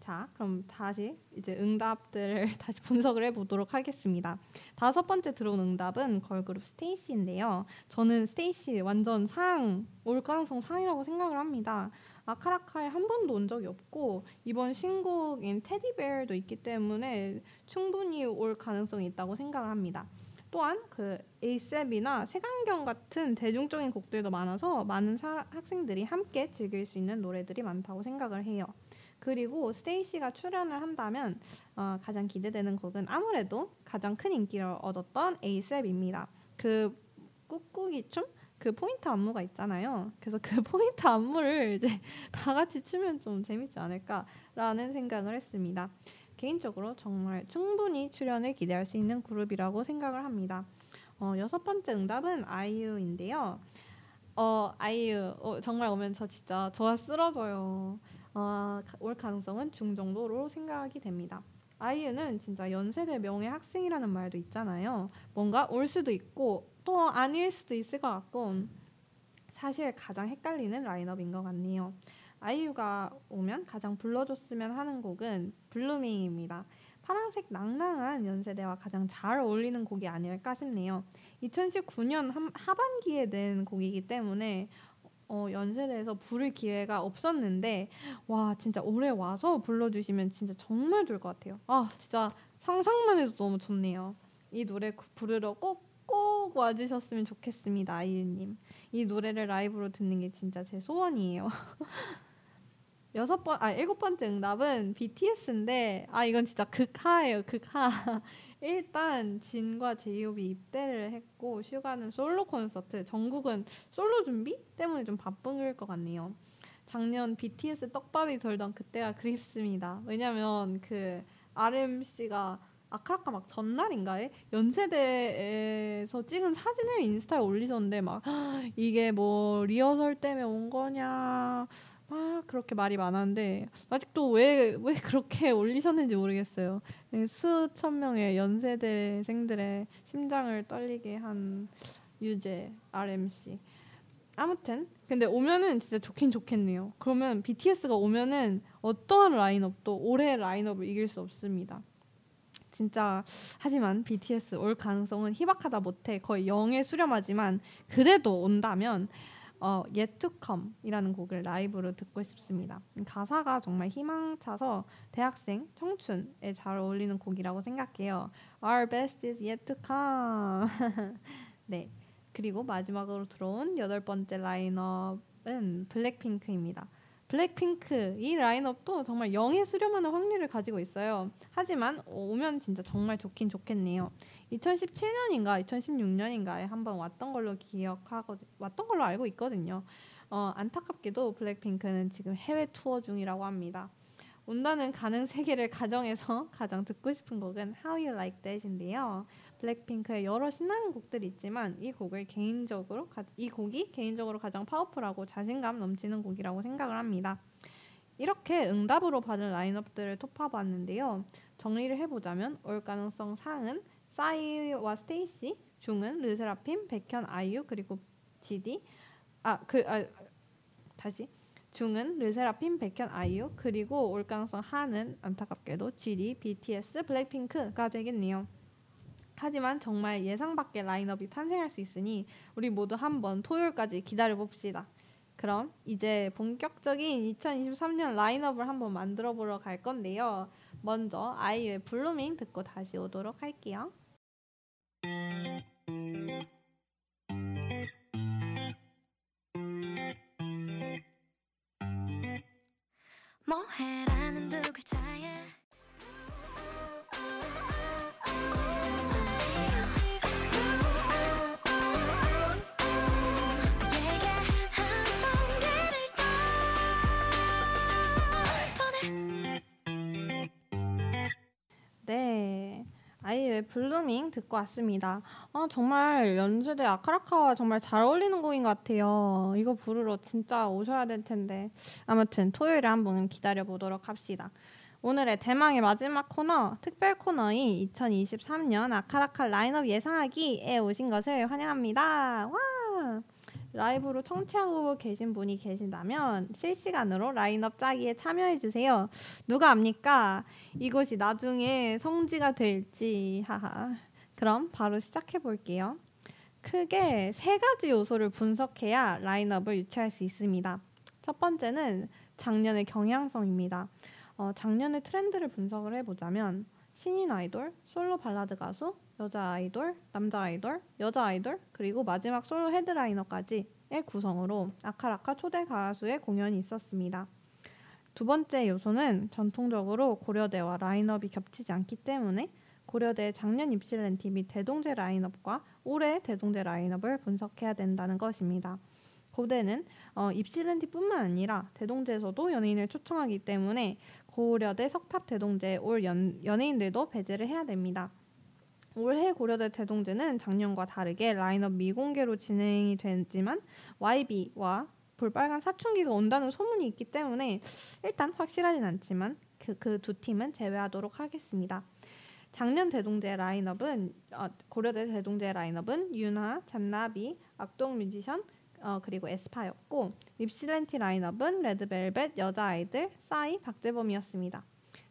자, 그럼 다시 이제 응답들을 다시 분석을 해보도록 하겠습니다. 다섯 번째 들어온 응답은 걸그룹 스테이시인데요. 저는 스테이시 완전 상, 올 가능성 상이라고 생각을 합니다. 아카라카에 한 번도 온 적이 없고 이번 신곡인 테디베어도 있기 때문에 충분히 올 가능성이 있다고 생각을 합니다. 또한 그 에이셉이나 색안경 같은 대중적인 곡들도 많아서 많은 사, 학생들이 함께 즐길 수 있는 노래들이 많다고 생각을 해요. 그리고 스테이시가 출연을 한다면 어, 가장 기대되는 곡은 아무래도 가장 큰 인기를 얻었던 에이셉입니다. 그 꾹꾹이 춤? 그 포인트 안무가 있잖아요. 그래서 그 포인트 안무를 이제 다 같이 추면 좀 재밌지 않을까라는 생각을 했습니다. 개인적으로 정말 충분히 출연을 기대할 수 있는 그룹이라고 생각을 합니다. 어, 여섯 번째 응답은 아이유인데요. 어, 아이유 어, 정말 오면 저 진짜 저와 쓰러져요. 어, 올 가능성은 중정도로 생각이 됩니다. 아이유는 진짜 연세대 명예 학생이라는 말도 있잖아요. 뭔가 올 수도 있고 또 아닐 수도 있을 것 같고 사실 가장 헷갈리는 라인업인 것 같네요. 아이유가 오면 가장 불러줬으면 하는 곡은 블루밍입니다. 파란색 낭낭한 연세대와 가장 잘 어울리는 곡이 아닐까 싶네요. 2019년 하반기에 낸 곡이기 때문에 어, 연세대에서 부를 기회가 없었는데 와 진짜 올해 와서 불러주시면 진짜 정말 좋을 것 같아요. 아 진짜 상상만 해도 너무 좋네요. 이 노래 부르러 꼭 꼭 와주셨으면 좋겠습니다, 아이유님. 이 노래를 라이브로 듣는 게 진짜 제 소원이에요. 여섯 번, 아 일곱 번째 응답은 BTS인데 아 이건 진짜 극하예요, 극하. 일단 진과 제이홉이 입대를 했고 슈가는 솔로 콘서트, 정국은 솔로 준비 때문에 좀 바쁜 것 같네요. 작년 BTS 떡밥이 돌던 그때가 그립습니다. 왜냐면 그 RMC가 아카라카 막 전날인가에 연세대에서 찍은 사진을 인스타에 올리셨는데 막 이게 뭐 리허설 때문에 온 거냐 막 그렇게 말이 많았는데 아직도 왜 왜 그렇게 올리셨는지 모르겠어요. 네, 수천 명의 연세대생들의 심장을 떨리게 한 유재 RMC. 아무튼 근데 오면은 진짜 좋긴 좋겠네요. 그러면 BTS가 오면은 어떠한 라인업도 올해 라인업을 이길 수 없습니다. 진짜 하지만 BTS 올 가능성은 희박하다 못해 거의 0에 수렴하지만 그래도 온다면 어, Yet to Come이라는 곡을 라이브로 듣고 싶습니다. 가사가 정말 희망차서 대학생 청춘에 잘 어울리는 곡이라고 생각해요. Our best is yet to come. 네. 그리고 마지막으로 들어온 여덟 번째 라인업은 블랙핑크입니다. 블랙핑크 이 라인업도 정말 0에 수렴하는 확률을 가지고 있어요. 하지만 오면 진짜 정말 좋긴 좋겠네요. 2017년인가 2016년인가에 한번 왔던 걸로 기억하고 왔던 걸로 알고 있거든요. 어, 안타깝게도 블랙핑크는 지금 해외 투어 중이라고 합니다. 온다는 가능 세계를 가정해서 가장 듣고 싶은 곡은 How You Like That인데요. 블랙핑크의 여러 신나는 곡들이 있지만 이 곡을 개인적으로 이 곡이 개인적으로 가장 파워풀하고 자신감 넘치는 곡이라고 생각을 합니다. 이렇게 응답으로 받은 라인업들을 톱파봤는데요. 정리를 해보자면 올 가능성 상은 싸이와 스테이시, 중은 르세라핌, 백현, 아이유 그리고 GD 아그 아, 다시 중은 르세라핌, 백현, 아이유 그리고 올 가능성 하는 안타깝게도 GD, BTS, 블랙핑크가 되겠네요. 하지만 정말 예상 밖의 라인업이 탄생할 수 있으니 우리 모두 한번 토요일까지 기다려 봅시다. 그럼 이제 본격적인 2023년 라인업을 한번 만들어 보러 갈 건데요. 먼저 아이유의 블루밍 듣고 다시 오도록 할게요. Blueming 듣고 왔습니다. 아, 정말 연세대 아카라카와 정말 잘 어울리는 곡인 것 같아요. 이거 부르러 진짜 오셔야 될 텐데. 아무튼 토요일에 한번 기다려 보도록 합시다. 오늘의 대망의 마지막 코너, 특별 코너인 2023년 아카라카 라인업 예상하기에 오신 것을 환영합니다. 와! 라이브로 청취하고 계신 분이 계신다면 실시간으로 라인업 짜기에 참여해 주세요. 누가 압니까? 이것이 나중에 성지가 될지 하하. 그럼 바로 시작해 볼게요. 크게 세 가지 요소를 분석해야 라인업을 유추할 수 있습니다. 첫 번째는 작년의 경향성입니다. 어, 작년의 트렌드를 분석을 해보자면 신인 아이돌, 솔로 발라드 가수, 여자 아이돌, 남자 아이돌, 여자 아이돌, 그리고 마지막 솔로 헤드라이너까지의 구성으로 아카라카 초대 가수의 공연이 있었습니다. 두 번째 요소는 전통적으로 고려대와 라인업이 겹치지 않기 때문에 고려대 작년 입시 렌티 및 대동제 라인업과 올해 대동제 라인업을 분석해야 된다는 것입니다. 고대는 어, 입시 렌티뿐만 아니라 대동제에서도 연예인을 초청하기 때문에 고려대 석탑 대동제 올 연, 연예인들도 배제를 해야 됩니다. 올해 고려대 대동제는 작년과 다르게 라인업 미공개로 진행이 됐지만 YB와 볼빨간 사춘기가 온다는 소문이 있기 때문에 일단 확실하진 않지만 그두그 팀은 제외하도록 하겠습니다. 작년 대동제 라인업은 어, 고려대 대동제 라인업은 윤하, 잔나비, 악동 뮤지션 어, 그리고 에스파였고 립실렌티 라인업은 레드벨벳, 여자아이들, 싸이, 박재범이었습니다.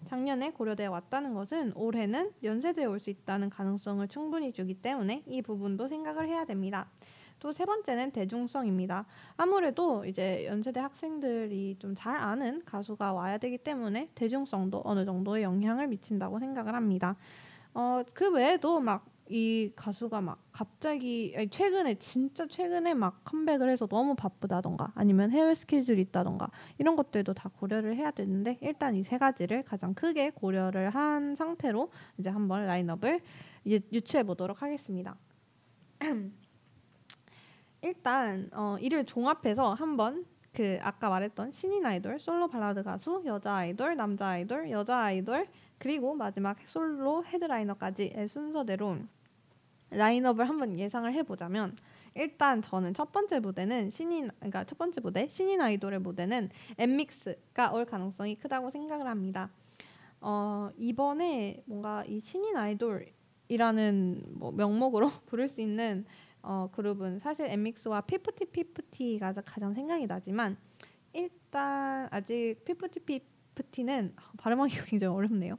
작년에 고려대에 왔다는 것은 올해는 연세대에 올 수 있다는 가능성을 충분히 주기 때문에 이 부분도 생각을 해야 됩니다. 또 세 번째는 대중성입니다. 아무래도 이제 연세대 학생들이 좀 잘 아는 가수가 와야 되기 때문에 대중성도 어느 정도의 영향을 미친다고 생각을 합니다. 어, 그 외에도 막 이 가수가 막 갑자기 아니 최근에 진짜 최근에 막 컴백을 해서 너무 바쁘다던가 아니면 해외 스케줄이 있다던가 이런 것들도 다 고려를 해야 되는데 일단 이 세 가지를 가장 크게 고려를 한 상태로 이제 한번 라인업을 유 추해 보도록 하겠습니다. 일단 어, 이를 종합해서 한번 그 아까 말했던 신인 아이돌, 솔로 발라드 가수, 여자 아이돌, 남자 아이돌, 여자 아이돌 그리고 마지막 솔로 헤드라이너까지의 순서대로 라인업을 한번 예상을 해보자면 일단 저는 첫 번째 무대는 신인 그러니까 첫 번째 무대 신인 아이돌의 무대는 엠믹스가 올 가능성이 크다고 생각을 합니다. 어, 이번에 뭔가 이 신인 아이돌이라는 뭐 명목으로 부를 수 있는 어, 그룹은 사실 엠믹스와 피프티 피프티가 가장 생각이 나지만 일단 아직 피프티 피프티는 발음하기가 굉장히 어렵네요.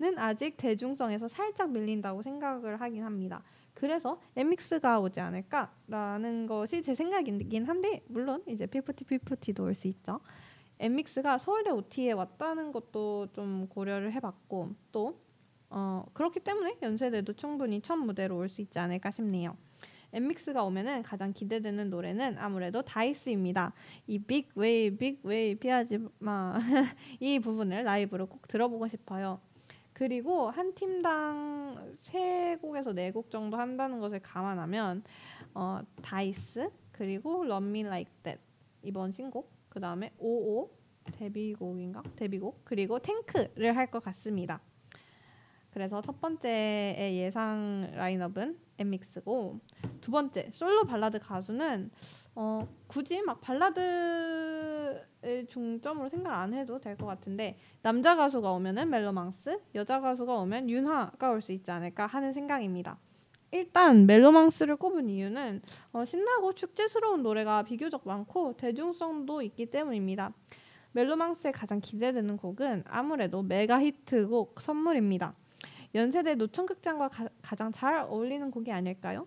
는 아직 대중성에서 살짝 밀린다고 생각을 하긴 합니다. 그래서 엠믹스가 오지 않을까라는 것이 제 생각이긴 한데 물론 이제 피프티 피프티도 올 수 있죠. 엔믹스가 서울대 OT에 왔다는 것도 좀 고려를 해봤고 또 어, 그렇기 때문에 연세대도 충분히 첫 무대로 올 수 있지 않을까 싶네요. 엔믹스가 오면은 가장 기대되는 노래는 아무래도 DICE입니다. 이 Big wave big wave 피하지 마 이 부분을 라이브로 꼭 들어보고 싶어요. 그리고 한 팀당 세 곡에서 네 곡 정도 한다는 것을 감안하면 어, DICE 그리고 Love Me 이번 신곡 그 다음에 오오 데뷔곡인가 데뷔곡 그리고 탱크를 할 것 같습니다. 그래서 첫 번째의 예상 라인업은 엠믹스고 두 번째 솔로 발라드 가수는 어, 굳이 막 발라드의 중점으로 생각 안 해도 될 것 같은데 남자 가수가 오면은 멜로망스, 여자 가수가 오면 윤하가 올 수 있지 않을까 하는 생각입니다. 일단 멜로망스를 꼽은 이유는 어, 신나고 축제스러운 노래가 비교적 많고 대중성도 있기 때문입니다. 멜로망스의 가장 기대되는 곡은 아무래도 메가 히트곡 선물입니다. 연세대 노천극장과 가, 장 잘 어울리는 곡이 아닐까요?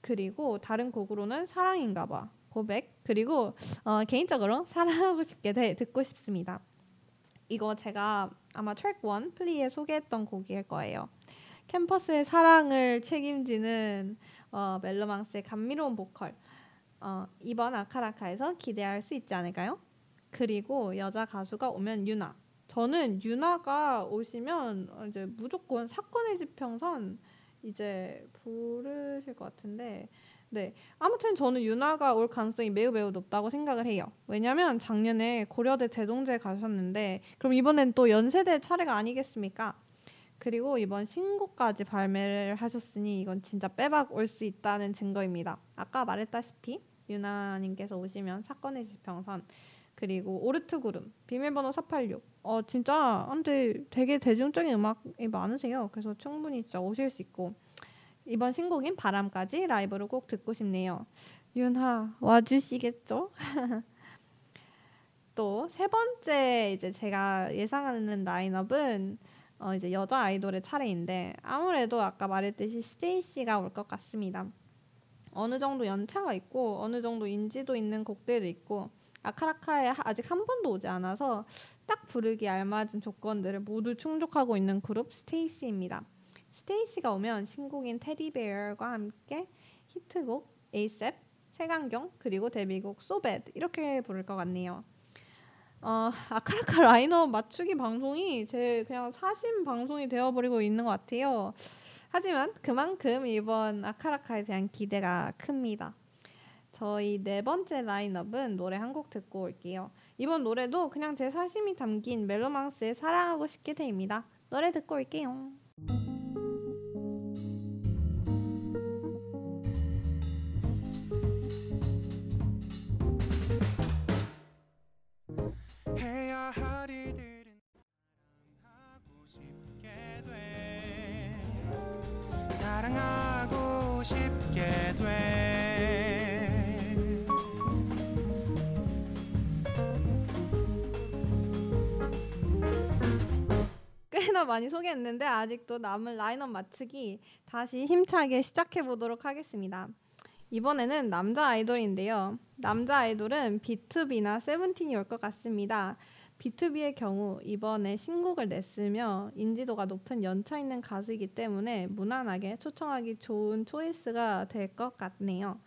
그리고 다른 곡으로는 사랑인가 봐 고백 그리고 어, 개인적으로 사랑하고 싶게 돼 듣고 싶습니다. 이거 제가 아마 트랙 1 플리에 소개했던 곡일 거예요. 캠퍼스의 사랑을 책임지는 어, 멜로망스의 감미로운 보컬 어, 이번 아카라카에서 기대할 수 있지 않을까요? 그리고 여자 가수가 오면 유나 저는 유나가 오시면 이제 무조건 사건의 지평선 이제 부르실 것 같은데 네 아무튼 저는 유나가 올 가능성이 매우 매우 높다고 생각을 해요. 왜냐하면 작년에 고려대 대동제 가셨는데 그럼 이번엔 또 연세대 차례가 아니겠습니까? 그리고 이번 신곡까지 발매를 하셨으니 이건 진짜 빼박 올 수 있다는 증거입니다. 아까 말했다시피 유나님께서 오시면 사건의 지평선 그리고 오르트 그룹 비밀번호 486. 어 진짜 근데 되게 대중적인 음악이 많으세요. 그래서 충분히 진짜 오실 수 있고 이번 신곡인 바람까지 라이브로 꼭 듣고 싶네요. 윤하 와주시겠죠? 또 세 번째 이제 제가 예상하는 라인업은 어 이제 여자 아이돌의 차례인데 아무래도 아까 말했듯이 스테이씨가 올 것 같습니다. 어느 정도 연차가 있고 어느 정도 인지도 있는 곡들도 있고 아카라카에 아직 한 번도 오지 않아서 딱 부르기 알맞은 조건들을 모두 충족하고 있는 그룹 스테이씨입니다. 스테이씨가 오면 신곡인 Teddy Bear과 함께 히트곡 ASAP, 색안경 그리고 데뷔곡 So Bad 이렇게 부를 것 같네요. 어, 아카라카 라인업 맞추기 방송이 제 그냥 사심 방송이 되어버리고 있는 것 같아요. 하지만 그만큼 이번 아카라카에 대한 기대가 큽니다. 저희 네 번째 라인업은 노래 한 곡 듣고 올게요. 이번 노래도 그냥 제 사심이 담긴 멜로망스의 사랑하고 싶게 돼입니다. 노래 듣고 올게요. 사랑하고 싶게 돼 꽤나 많이 소개했는데 아직도 남은 라인업 맞추기 다시 힘차게 시작해 보도록 하겠습니다. 이번에는 남자 아이돌인데요. 남자 아이돌은 비투비나 세븐틴이 올 것 같습니다. B2B의 경우 이번에 신곡을 냈으며 인지도가 높은 연차 있는 가수이기 때문에 무난하게 초청하기 좋은 초이스가 될 것 같네요.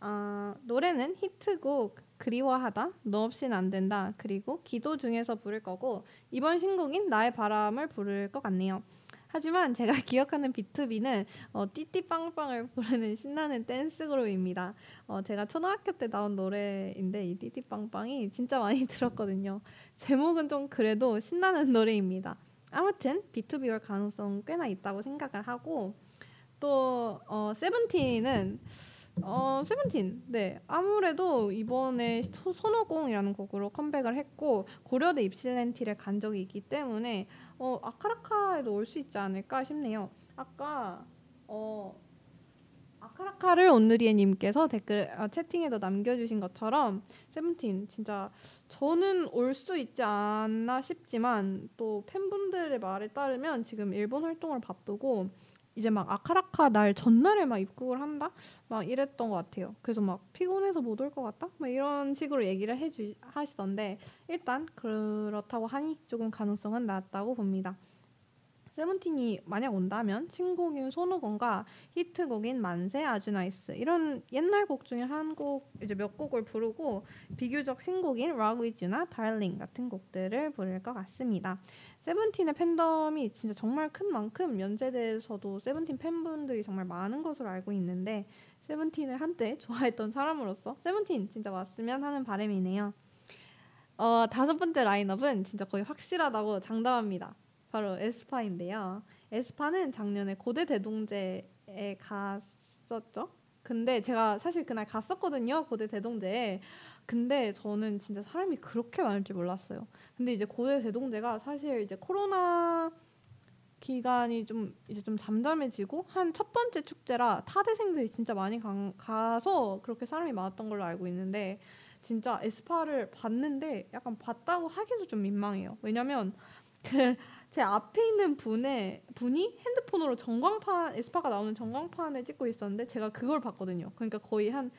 어, 노래는 히트곡 그리워하다 너 없인 안 된다 그리고 기도 중에서 부를 거고 이번 신곡인 나의 바람을 부를 것 같네요. 하지만 제가 기억하는 B2B는 어, 띠띠빵빵을 부르는 신나는 댄스 그룹입니다. 어, 제가 초등학교 때 나온 노래인데 이 띠띠빵빵이 진짜 많이 들었거든요. 제목은 좀 그래도 신나는 노래입니다. 아무튼 B2B 올 가능성 꽤나 있다고 생각을 하고 또 어, 세븐틴은 어 세븐틴 네 아무래도 이번에 손오공이라는 곡으로 컴백을 했고 고려대 입실렌티를 간 적이 있기 때문에 어 아카라카에도 올 수 있지 않을까 싶네요. 아까 어 아카라카를 온누리에님께서 댓글 아, 채팅에도 남겨주신 것처럼 세븐틴 진짜 저는 올 수 있지 않나 싶지만 또 팬분들의 말에 따르면 지금 일본 활동을 바쁘고 이제 막 아카라카 날 전날에 막 입국을 한다 막 이랬던 것 같아요. 그래서 막 피곤해서 못 올 것 같다 막 이런 식으로 얘기를 해주 하시던데 일단 그렇다고 하니 조금 가능성은 낮다고 봅니다. 세븐틴이 만약 온다면 신곡인 손오공과 히트곡인 만세 아주 NICE 이런 옛날 곡 중에 한 곡 이제 몇 곡을 부르고 비교적 신곡인 With You나 Darling 같은 곡들을 부를 것 같습니다. 세븐틴의 팬덤이 진짜 정말 큰 만큼 연세대에서도 세븐틴 팬분들이 정말 많은 것으로 알고 있는데 세븐틴을 한때 좋아했던 사람으로서 세븐틴 진짜 왔으면 하는 바람이네요. 어, 다섯 번째 라인업은 진짜 거의 확실하다고 장담합니다. 바로 에스파인데요. 에스파는 작년에 고대 대동제에 갔었죠. 근데 제가 사실 그날 갔었거든요. 고대 대동제에. 근데 저는 진짜 사람이 그렇게 많을 줄 몰랐어요. 근데 이제 고대 대동제가 사실 이제 코로나 기간이 좀 이제 좀 잠잠해지고 한 첫 번째 축제라 타대생들이 진짜 많이 가, 가서 그렇게 사람이 많았던 걸로 알고 있는데 진짜 에스파를 봤는데 약간 봤다고 하기도 좀 민망해요. 왜냐면 그 제 앞에 있는 분의 분이 핸드폰으로 전광판 에스파가 나오는 전광판을 찍고 있었는데 제가 그걸 봤거든요. 그러니까 거의 한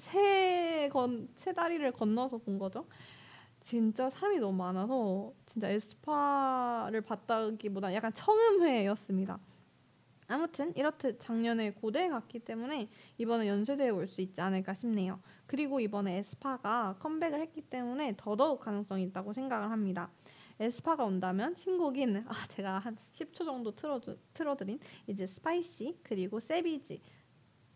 세건세 다리를 건너서 본 거죠. 진짜 사람이 너무 많아서 진짜 에스파를 봤다기보다 약간 청음회였습니다. 아무튼 이렇듯 작년에 고대에 갔기 때문에 이번에 연세대에 올 수 있지 않을까 싶네요. 그리고 이번에 에스파가 컴백을 했기 때문에 더더욱 가능성이 있다고 생각을 합니다. 에스파가 온다면 신곡인 아 제가 한 10초 정도 틀어 틀어드린 이제 Spicy 그리고 Savage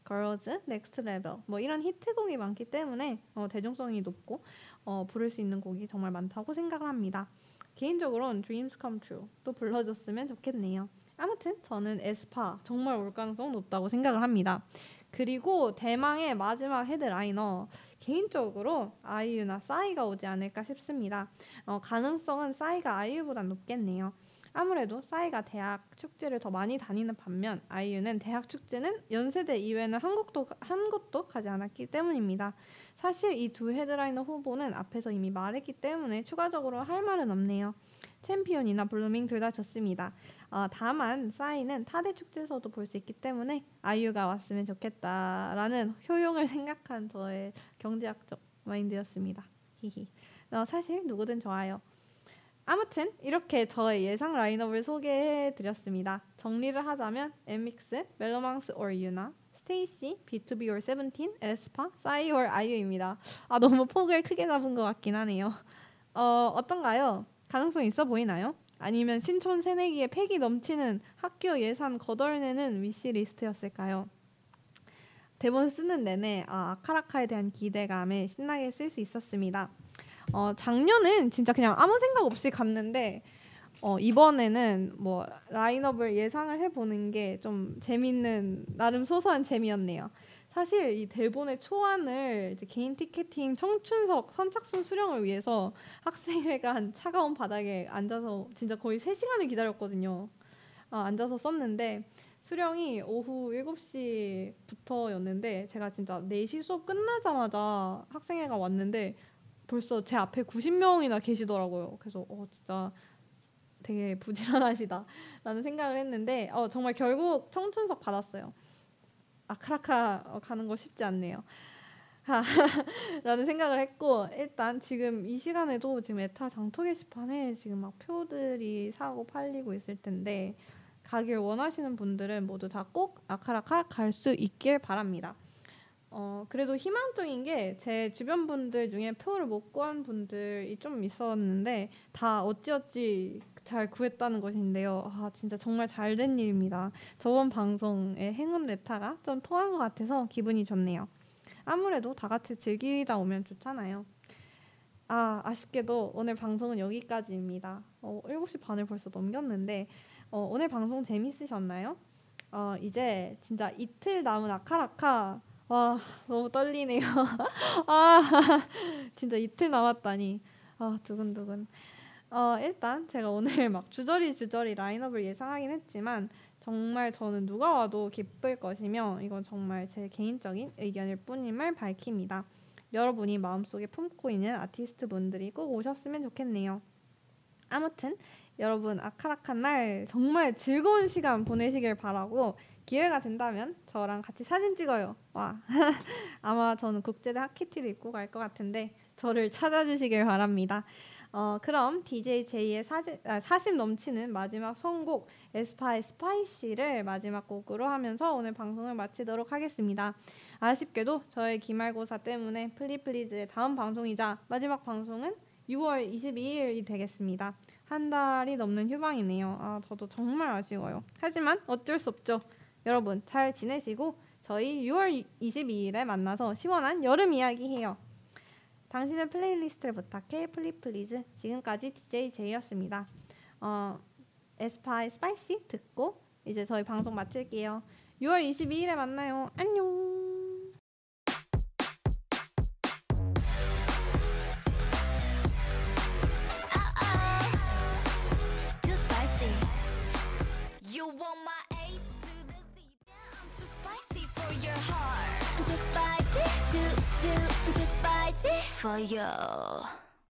Girls, Next Level 뭐 이런 히트곡이 많기 때문에 어, 대중성이 높고 어, 부를 수 있는 곡이 정말 많다고 생각을 합니다. 개인적으로는 Dreams Come True 또 불러줬으면 좋겠네요. 아무튼 저는 에스파 정말 올 가능성 높다고 생각을 합니다. 그리고 대망의 마지막 헤드라이너 개인적으로 아이유나 싸이가 오지 않을까 싶습니다. 어, 가능성은 싸이가 아이유보다 높겠네요. 아무래도 싸이가 대학 축제를 더 많이 다니는 반면 아이유는 대학 축제는 연세대 이외에는 한 곳도 한 곳도 가지 않았기 때문입니다. 사실 이 두 헤드라이너 후보는 앞에서 이미 말했기 때문에 추가적으로 할 말은 없네요. 챔피언이나 Blueming 둘 다 좋습니다. 어, 다만 싸이는 타대 축제에서도 볼 수 있기 때문에 아이유가 왔으면 좋겠다라는 효용을 생각한 저의 경제학적 마인드였습니다. 히히. 어, 사실 누구든 좋아요. 아무튼 이렇게 저의 예상 라인업을 소개해 드렸습니다. 정리를 하자면 엔믹스, 멜로망스 or 윤하, 스테이씨, B2B or 세븐틴, 에스파, 싸이 or 아이유입니다. 아 너무 폭을 크게 잡은 것 같긴 하네요. 어 어떤가요? 가능성 있어 보이나요? 아니면 신촌 새내기의 패기 넘치는 학교 예산 거덜내는 wish list였을까요? 대본 쓰는 내내 아, 아카라카에 대한 기대감에 신나게 쓸 수 있었습니다. 어, 작년은 진짜 그냥 아무 생각 없이 갔는데 어, 이번에는 뭐 라인업을 예상을 해보는 게 좀 재밌는 나름 소소한 재미였네요. 사실 이 대본의 초안을 개인 티켓팅 청춘석 선착순 수령을 위해서 학생회관 차가운 바닥에 앉아서 진짜 거의 3시간을 기다렸거든요. 아, 앉아서 썼는데 수령이 오후 7시부터였는데 제가 진짜 4시 수업 끝나자마자 학생회관 왔는데 벌써 제 앞에 90명이나 계시더라고요. 그래서 어 진짜 되게 부지런하시다라는 생각을 했는데 어 정말 결국 청춘석 받았어요. 아크라카 어, 가는 거 쉽지 않네요. 라는 생각을 했고 일단 지금 이 시간에도 지금 에타 장터 게시판에 지금 막 표들이 사고 팔리고 있을 텐데 가길 원하시는 분들은 모두 다 꼭 아카라카 갈 수 있길 바랍니다. 어 그래도 희망적인 게 제 주변 분들 중에 표를 못 구한 분들이 좀 있었는데 다 어찌어찌 잘 구했다는 것인데요. 아 진짜 정말 잘 된 일입니다. 저번 방송의 행운 레타가 좀 통한 것 같아서 기분이 좋네요. 아무래도 다 같이 즐기다 오면 좋잖아요. 아, 아쉽게도 오늘 방송은 여기까지입니다. 어, 7시 반을 벌써 넘겼는데 어, 오늘 방송 재밌으셨나요? 어, 이제 진짜 이틀 남은 아카라카 와 너무 떨리네요. 아 진짜 이틀 남았다니 아 두근두근. 어, 일단 제가 오늘 막 주저리 주저리 라인업을 예상하긴 했지만 정말 저는 누가 와도 기쁠 것이며 이건 정말 제 개인적인 의견일 뿐임을 밝힙니다. 여러분이 마음속에 품고 있는 아티스트 분들이 꼭 오셨으면 좋겠네요. 아무튼 여러분 아카라카 날 정말 즐거운 시간 보내시길 바라고 기회가 된다면 저랑 같이 사진 찍어요. 와 아마 저는 국제대 하키티를 입고 갈 것 같은데 저를 찾아주시길 바랍니다. 어, 그럼 DJ 제이의 사진, 아, 사심 넘치는 마지막 선곡 에스파의 Spicy를 마지막 곡으로 하면서 오늘 방송을 마치도록 하겠습니다. 아쉽게도 저의 기말고사 때문에 플리플리즈의 다음 방송이자 마지막 방송은 6월 22일이 되겠습니다. 한 달이 넘는 휴방이네요. 아, 저도 정말 아쉬워요. 하지만 어쩔 수 없죠. 여러분 잘 지내시고 저희 6월 22일에 만나서 시원한 여름 이야기 해요. 당신의 playlist를 부탁해 플리플리즈 지금까지 DJ 제이였습니다. 어, 에스파의 Spicy 듣고 이제 저희 방송 마칠게요. 6월 22일에 만나요. 안녕. You want my heart. Too spicy, too, too, I'm too spicy for you.